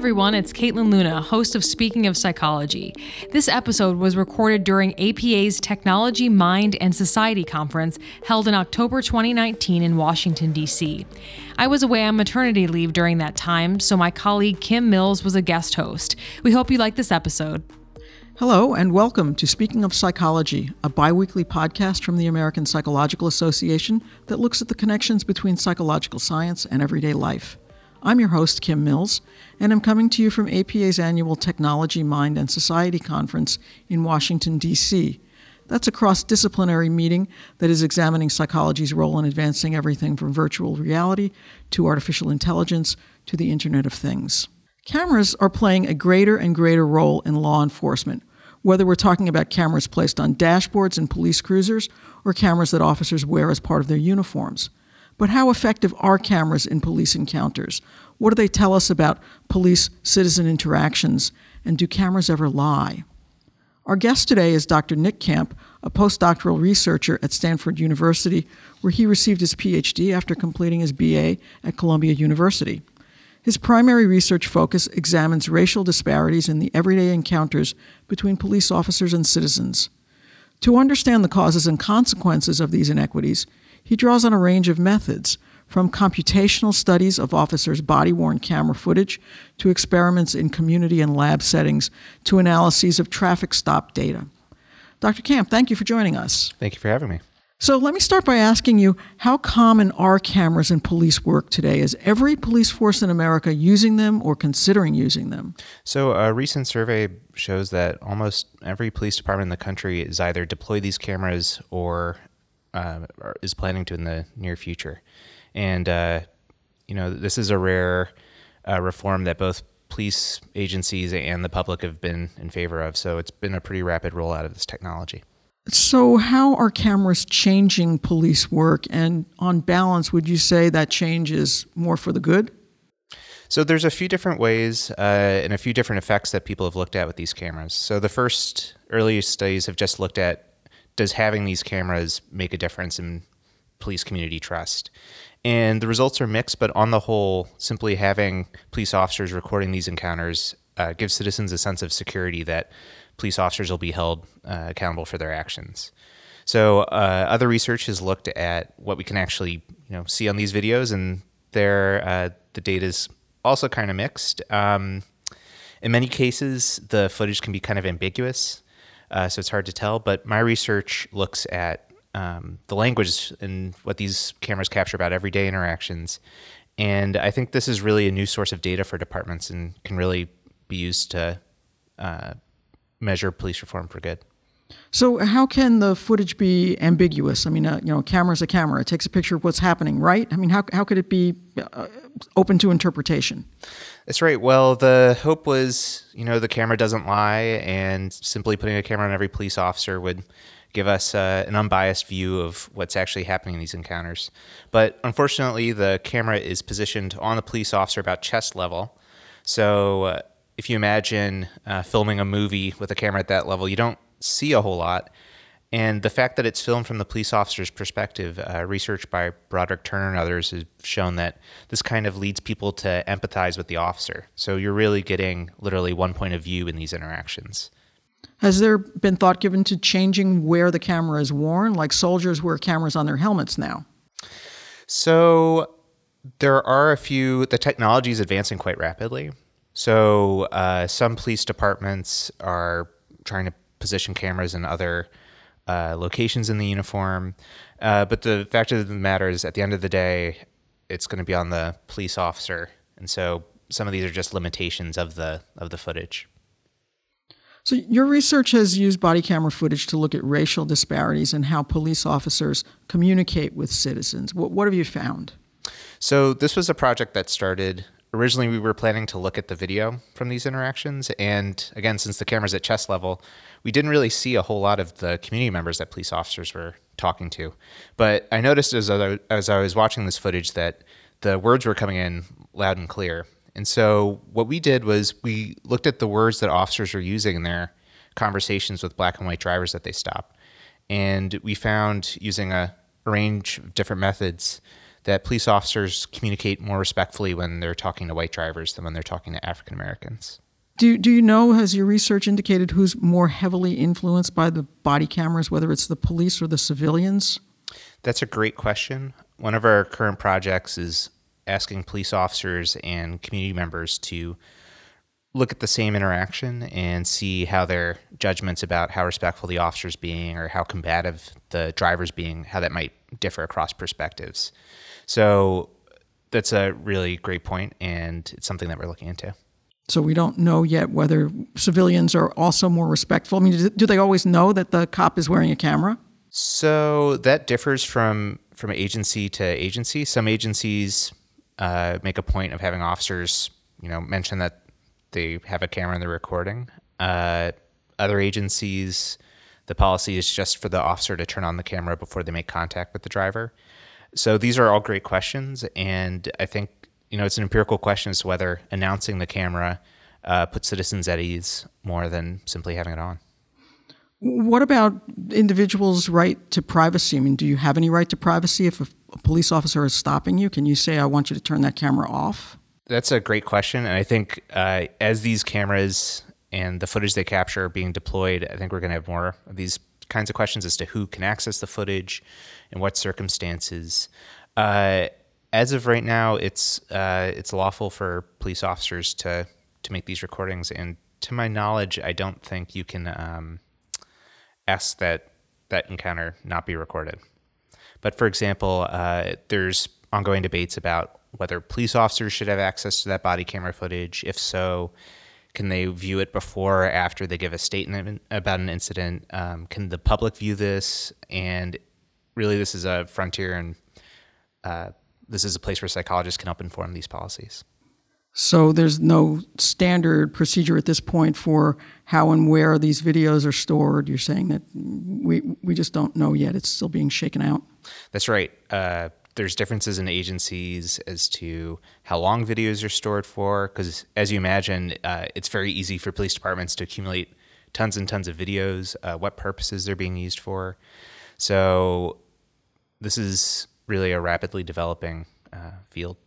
everyone, it's Kaitlin Luna, host of Speaking of Psychology. This episode was recorded during APA's Technology, Mind, and Society conference held in October 2019 in Washington, D.C. I was away on maternity leave during that time, so my colleague Kim Mills was a guest host. We hope you like this episode. Hello, and welcome to Speaking of Psychology, a bi weekly podcast from the American Psychological Association that looks at the connections between psychological science and everyday life. I'm your host, Kim Mills, and I'm coming to you from APA's annual Technology, Mind, and Society Conference in Washington, D.C. That's a cross disciplinary meeting that is examining psychology's role in advancing everything from virtual reality to artificial intelligence to the Internet of Things. Cameras are playing a greater and greater role in law enforcement, whether we're talking about cameras placed on dashboards in police cruisers or cameras that officers wear as part of their uniforms. But how effective are cameras in police encounters? What do they tell us about police citizen interactions? And do cameras ever lie? Our guest today is Dr. Nick Camp, a postdoctoral researcher at Stanford University, where he received his PhD after completing his BA at Columbia University. His primary research focus examines racial disparities in the everyday encounters between police officers and citizens. To understand the causes and consequences of these inequities, he draws on a range of methods, from computational studies of officers' body worn camera footage to experiments in community and lab settings to analyses of traffic stop data. Dr. Camp, thank you for joining us. Thank you for having me. So let me start by asking you how common are cameras in police work today? Is every police force in America using them or considering using them? So, a recent survey shows that almost every police department in the country is either deploy these cameras or uh, is planning to in the near future. And, uh, you know, this is a rare uh, reform that both police agencies and the public have been in favor of. So it's been a pretty rapid rollout of this technology. So, how are cameras changing police work? And on balance, would you say that change is more for the good? So, there's a few different ways uh, and a few different effects that people have looked at with these cameras. So, the first earliest studies have just looked at does having these cameras make a difference in police community trust? And the results are mixed, but on the whole, simply having police officers recording these encounters uh, gives citizens a sense of security that police officers will be held uh, accountable for their actions. So, uh, other research has looked at what we can actually, you know, see on these videos, and there uh, the data is also kind of mixed. Um, in many cases, the footage can be kind of ambiguous uh, so it's hard to tell. But my research looks at um, the language and what these cameras capture about everyday interactions. And I think this is really a new source of data for departments and can really be used to uh, measure police reform for good. So, how can the footage be ambiguous? I mean, uh, you know, camera's a camera. It takes a picture of what's happening, right? I mean, how, how could it be uh, open to interpretation? That's right. Well, the hope was, you know, the camera doesn't lie, and simply putting a camera on every police officer would give us uh, an unbiased view of what's actually happening in these encounters. But unfortunately, the camera is positioned on the police officer about chest level. So, uh, if you imagine uh, filming a movie with a camera at that level, you don't see a whole lot. And the fact that it's filmed from the police officer's perspective, uh, research by Broderick Turner and others has shown that this kind of leads people to empathize with the officer. So you're really getting literally one point of view in these interactions. Has there been thought given to changing where the camera is worn? Like soldiers wear cameras on their helmets now. So there are a few, the technology is advancing quite rapidly. So uh, some police departments are trying to position cameras in other uh, locations in the uniform. Uh, but the fact of the matter is, at the end of the day, it's going to be on the police officer, and so some of these are just limitations of the of the footage. So your research has used body camera footage to look at racial disparities and how police officers communicate with citizens. What, what have you found? So this was a project that started originally we were planning to look at the video from these interactions. And again since the camera's at chest level we didn't really see a whole lot of the community members that police officers were talking to. But i noticed as I, as I was watching this footage that the words were coming in loud and clear. And so what we did was we looked at the words that officers were using in their conversations with black and white drivers that they stop. And we found using a range of different methods that police officers communicate more respectfully when they're talking to white drivers than when they're talking to African Americans. Do, do you know, has your research indicated who's more heavily influenced by the body cameras, whether it's the police or the civilians? That's a great question. One of our current projects is asking police officers and community members to look at the same interaction and see how their judgments about how respectful the officer's being or how combative the driver's being, how that might differ across perspectives. So that's a really great point, and it's something that we're looking into. So we don't know yet whether civilians are also more respectful. I mean, do they always know that the cop is wearing a camera? So that differs from from agency to agency. Some agencies uh, make a point of having officers, you know, mention that they have a camera in the recording. Uh, other agencies, the policy is just for the officer to turn on the camera before they make contact with the driver. So these are all great questions, and I think you know it's an empirical question as to whether announcing the camera uh, puts citizens at ease more than simply having it on. What about individuals' right to privacy? I mean, do you have any right to privacy if a, a police officer is stopping you? Can you say, "I want you to turn that camera off"? That's a great question, and I think uh, as these cameras and the footage they capture are being deployed, I think we're going to have more of these kinds of questions as to who can access the footage, in what circumstances. Uh, as of right now, it's uh, it's lawful for police officers to to make these recordings, and to my knowledge, I don't think you can um, ask that that encounter not be recorded. But for example, uh, there's ongoing debates about whether police officers should have access to that body camera footage. If so, can they view it before or after they give a statement about an incident? Um, can the public view this? And really, this is a frontier, and uh, this is a place where psychologists can help inform these policies. So there's no standard procedure at this point for how and where these videos are stored. You're saying that we we just don't know yet. It's still being shaken out. That's right. Uh, there's differences in agencies as to how long videos are stored for. Because as you imagine, uh, it's very easy for police departments to accumulate tons and tons of videos, uh, what purposes they're being used for. So this is really a rapidly developing uh, field.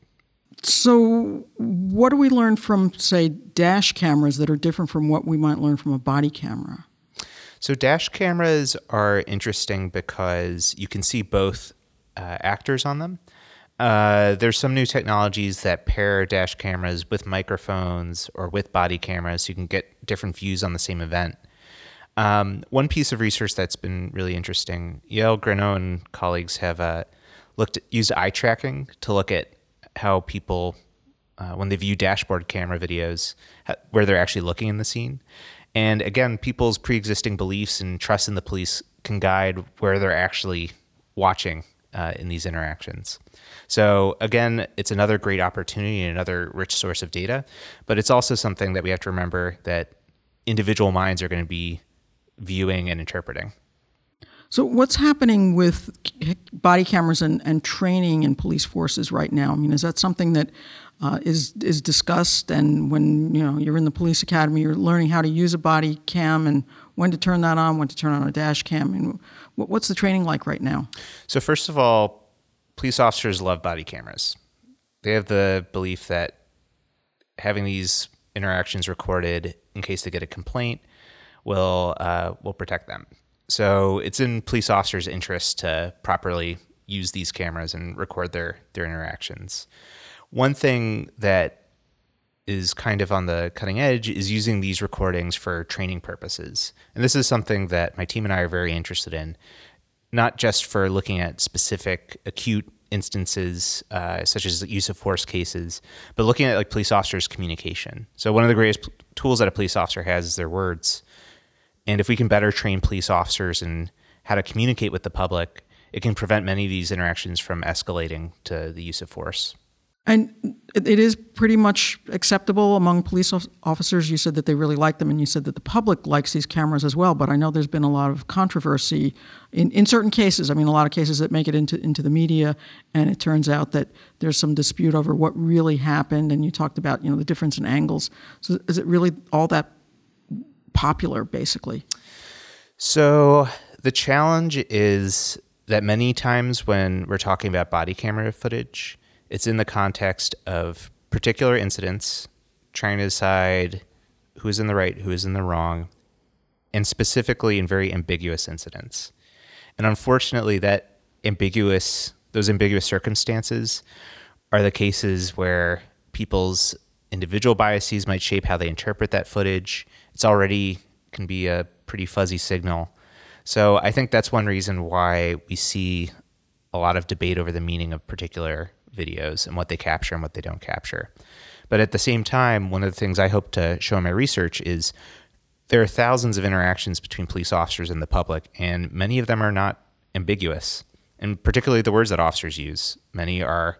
So, what do we learn from, say, dash cameras that are different from what we might learn from a body camera? So, dash cameras are interesting because you can see both uh, actors on them. Uh, there's some new technologies that pair dash cameras with microphones or with body cameras so you can get different views on the same event. Um, one piece of research that's been really interesting, Yael Granot and colleagues have uh, looked at, used eye tracking to look at how people, uh, when they view dashboard camera videos, where they're actually looking in the scene. And again, people's pre-existing beliefs and trust in the police can guide where they're actually watching uh, in these interactions. So, again, it's another great opportunity and another rich source of data, but it's also something that we have to remember that individual minds are going to be viewing and interpreting. So, what's happening with body cameras and, and training in police forces right now? I mean, is that something that uh, is is discussed? And when you know you're in the police academy, you're learning how to use a body cam and when to turn that on, when to turn on a dash cam. And What's the training like right now? So, first of all, police officers love body cameras. They have the belief that having these interactions recorded in case they get a complaint will uh, will protect them. So it's in police officers' interest to properly use these cameras and record their their interactions. One thing that is kind of on the cutting edge is using these recordings for training purposes. And this is something that my team and I are very interested in, not just for looking at specific acute instances, uh, such as use of force cases, but looking at like police officers' communication. So one of the greatest tools that a police officer has is their words. And if we can better train police officers in how to communicate with the public, it can prevent many of these interactions from escalating to the use of force. And it is pretty much acceptable among police officers. You said that they really like them, and you said that the public likes these cameras as well. But I know there's been a lot of controversy in, in certain cases. I mean, a lot of cases that make it into, into the media, and it turns out that there's some dispute over what really happened. And you talked about, you know, the difference in angles. So is it really all that popular, basically? So the challenge is that many times when we're talking about body camera footage, it's in the context of particular incidents, trying to decide who is in the right, who is in the wrong, and specifically in very ambiguous incidents. And unfortunately, that ambiguous, those ambiguous circumstances are the cases where people's individual biases might shape how they interpret that footage. It's already can be a pretty fuzzy signal. So I think that's one reason why we see a lot of debate over the meaning of particular videos and what they capture and what they don't capture. But at the same time, one of the things I hope to show in my research is there are thousands of interactions between police officers and the public, and many of them are not ambiguous. And particularly the words that officers use, many are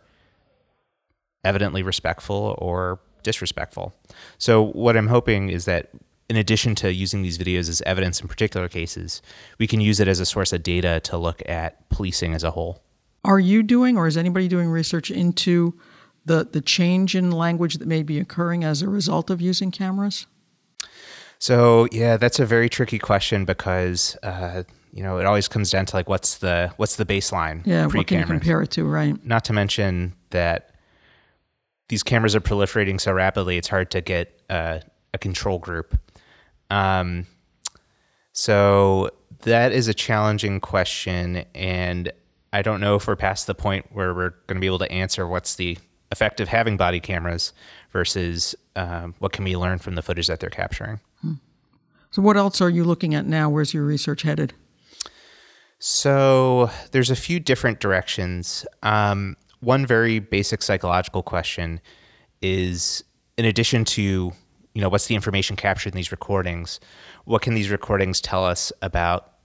evidently respectful or disrespectful. So, what I'm hoping is that in addition to using these videos as evidence in particular cases, we can use it as a source of data to look at policing as a whole. Are you doing, or is anybody doing research into the, the change in language that may be occurring as a result of using cameras? So yeah, that's a very tricky question because uh, you know it always comes down to like what's the what's the baseline? Yeah, what can you compare it to, right? Not to mention that these cameras are proliferating so rapidly, it's hard to get uh, a control group. Um, so that is a challenging question, and I don't know if we're past the point where we're going to be able to answer what's the effect of having body cameras versus um, what can we learn from the footage that they're capturing. Hmm. So, what else are you looking at now? Where's your research headed? So, there's a few different directions. Um, one very basic psychological question is in addition to you know what's the information captured in these recordings what can these recordings tell us about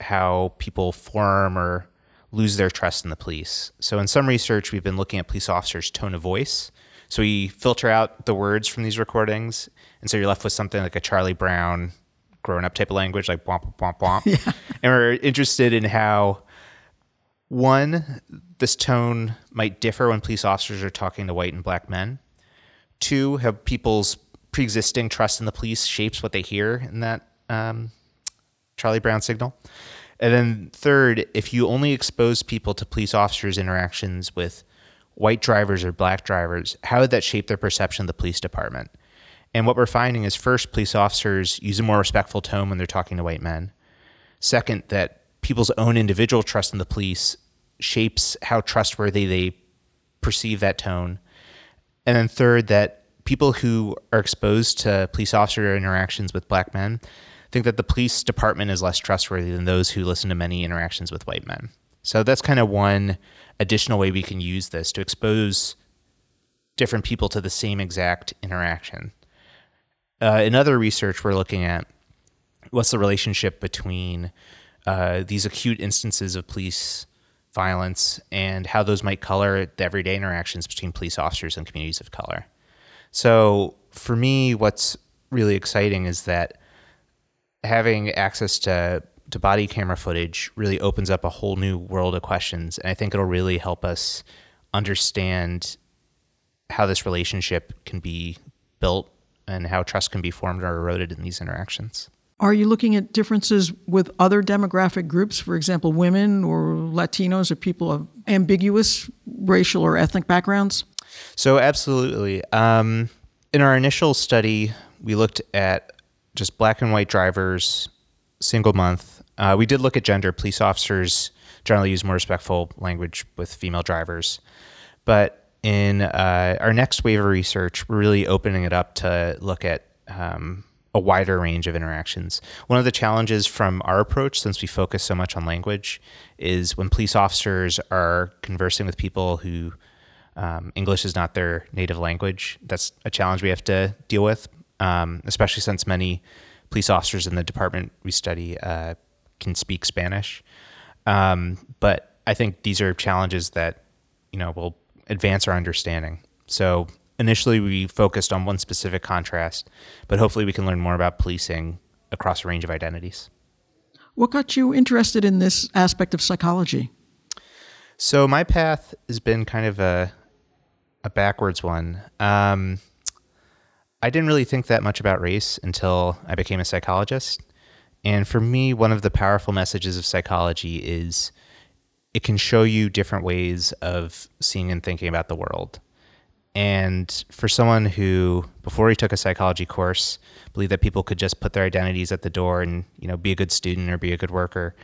how people form or lose their trust in the police so in some research we've been looking at police officers tone of voice so we filter out the words from these recordings and so you're left with something like a charlie brown grown up type of language like bwomp bwomp bwomp yeah. and we're interested in how one, this tone might differ when police officers are talking to white and black men. Two, how people's pre-existing trust in the police shapes what they hear in that um, Charlie Brown signal. And then third, if you only expose people to police officers' interactions with white drivers or black drivers, how would that shape their perception of the police department? And what we're finding is first, police officers use a more respectful tone when they're talking to white men. Second, that people's own individual trust in the police shapes how trustworthy they perceive that tone. And then third, that people who are exposed to police officer interactions with black men think that the police department is less trustworthy than those who listen to many interactions with white men. So that's kind of one additional way we can use this to expose different people to the same exact interaction. Uh, in other research, we're looking at what's the relationship between uh, these acute instances of police violence and how those might color the everyday interactions between police officers and communities of color. So, for me, what's really exciting is that having access to to body camera footage really opens up a whole new world of questions, and I think it'll really help us understand how this relationship can be built and how trust can be formed or eroded in these interactions. Are you looking at differences with other demographic groups, for example, women or Latinos or people of ambiguous racial or ethnic backgrounds? So, absolutely. Um, in our initial study, we looked at just black and white drivers, single month. Uh, we did look at gender. Police officers generally use more respectful language with female drivers. But in uh, our next wave of research, we're really opening it up to look at um, a wider range of interactions. One of the challenges from our approach, since we focus so much on language, is when police officers are conversing with people who um, English is not their native language. That's a challenge we have to deal with, um, especially since many police officers in the department we study uh, can speak Spanish. Um, but I think these are challenges that you know will advance our understanding. So initially we focused on one specific contrast, but hopefully we can learn more about policing across a range of identities. What got you interested in this aspect of psychology? So my path has been kind of a a backwards one. Um, I didn't really think that much about race until I became a psychologist. And for me, one of the powerful messages of psychology is it can show you different ways of seeing and thinking about the world. And for someone who, before he took a psychology course, believed that people could just put their identities at the door and you know be a good student or be a good worker,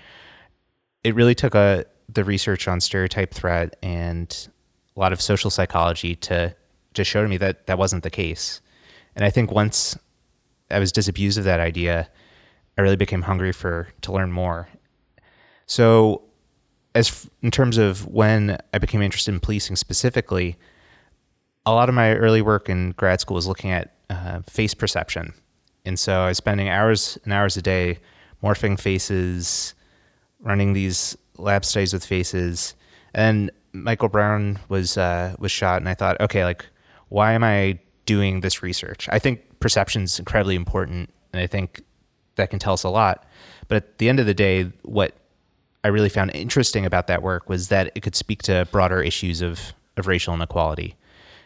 it really took a the research on stereotype threat and a lot of social psychology to just show to me that that wasn't the case. And I think once I was disabused of that idea, I really became hungry for to learn more. So, as f- in terms of when I became interested in policing specifically, a lot of my early work in grad school was looking at uh, face perception, and so I was spending hours and hours a day morphing faces, running these lab studies with faces, and Michael Brown was uh, was shot, and I thought, okay, like, why am I doing this research? I think perception is incredibly important, and I think that can tell us a lot. But at the end of the day, what I really found interesting about that work was that it could speak to broader issues of of racial inequality,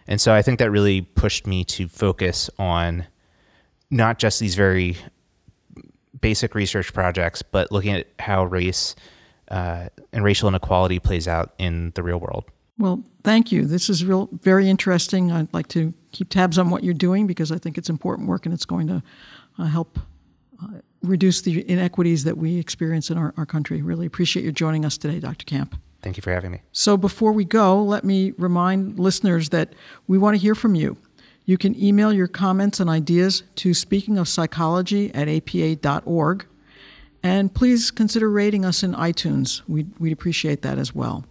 and so I think that really pushed me to focus on not just these very basic research projects, but looking at how race uh, and racial inequality plays out in the real world. Well, thank you. This is real very interesting. I'd like to keep tabs on what you're doing because I think it's important work and it's going to uh, help uh, reduce the inequities that we experience in our, our country. Really appreciate you joining us today, Dr. Camp. Thank you for having me. So, before we go, let me remind listeners that we want to hear from you. You can email your comments and ideas to speakingofpsychology at apa.org. And please consider rating us in iTunes. We'd, we'd appreciate that as well.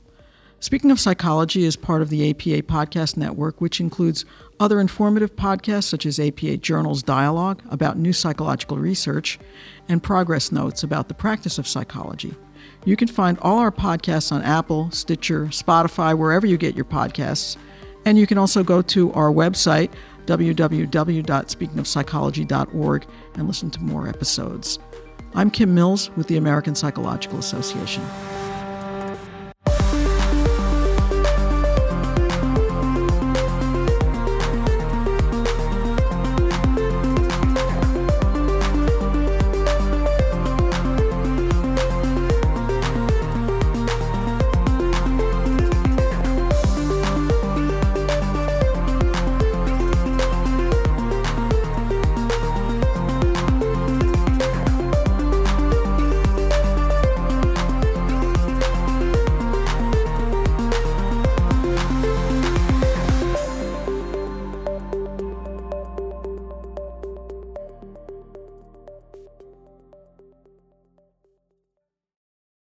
Speaking of Psychology is part of the APA Podcast Network, which includes other informative podcasts such as APA Journals Dialogue about new psychological research and progress notes about the practice of psychology. You can find all our podcasts on Apple, Stitcher, Spotify, wherever you get your podcasts. And you can also go to our website, www.speakingofpsychology.org, and listen to more episodes. I'm Kim Mills with the American Psychological Association.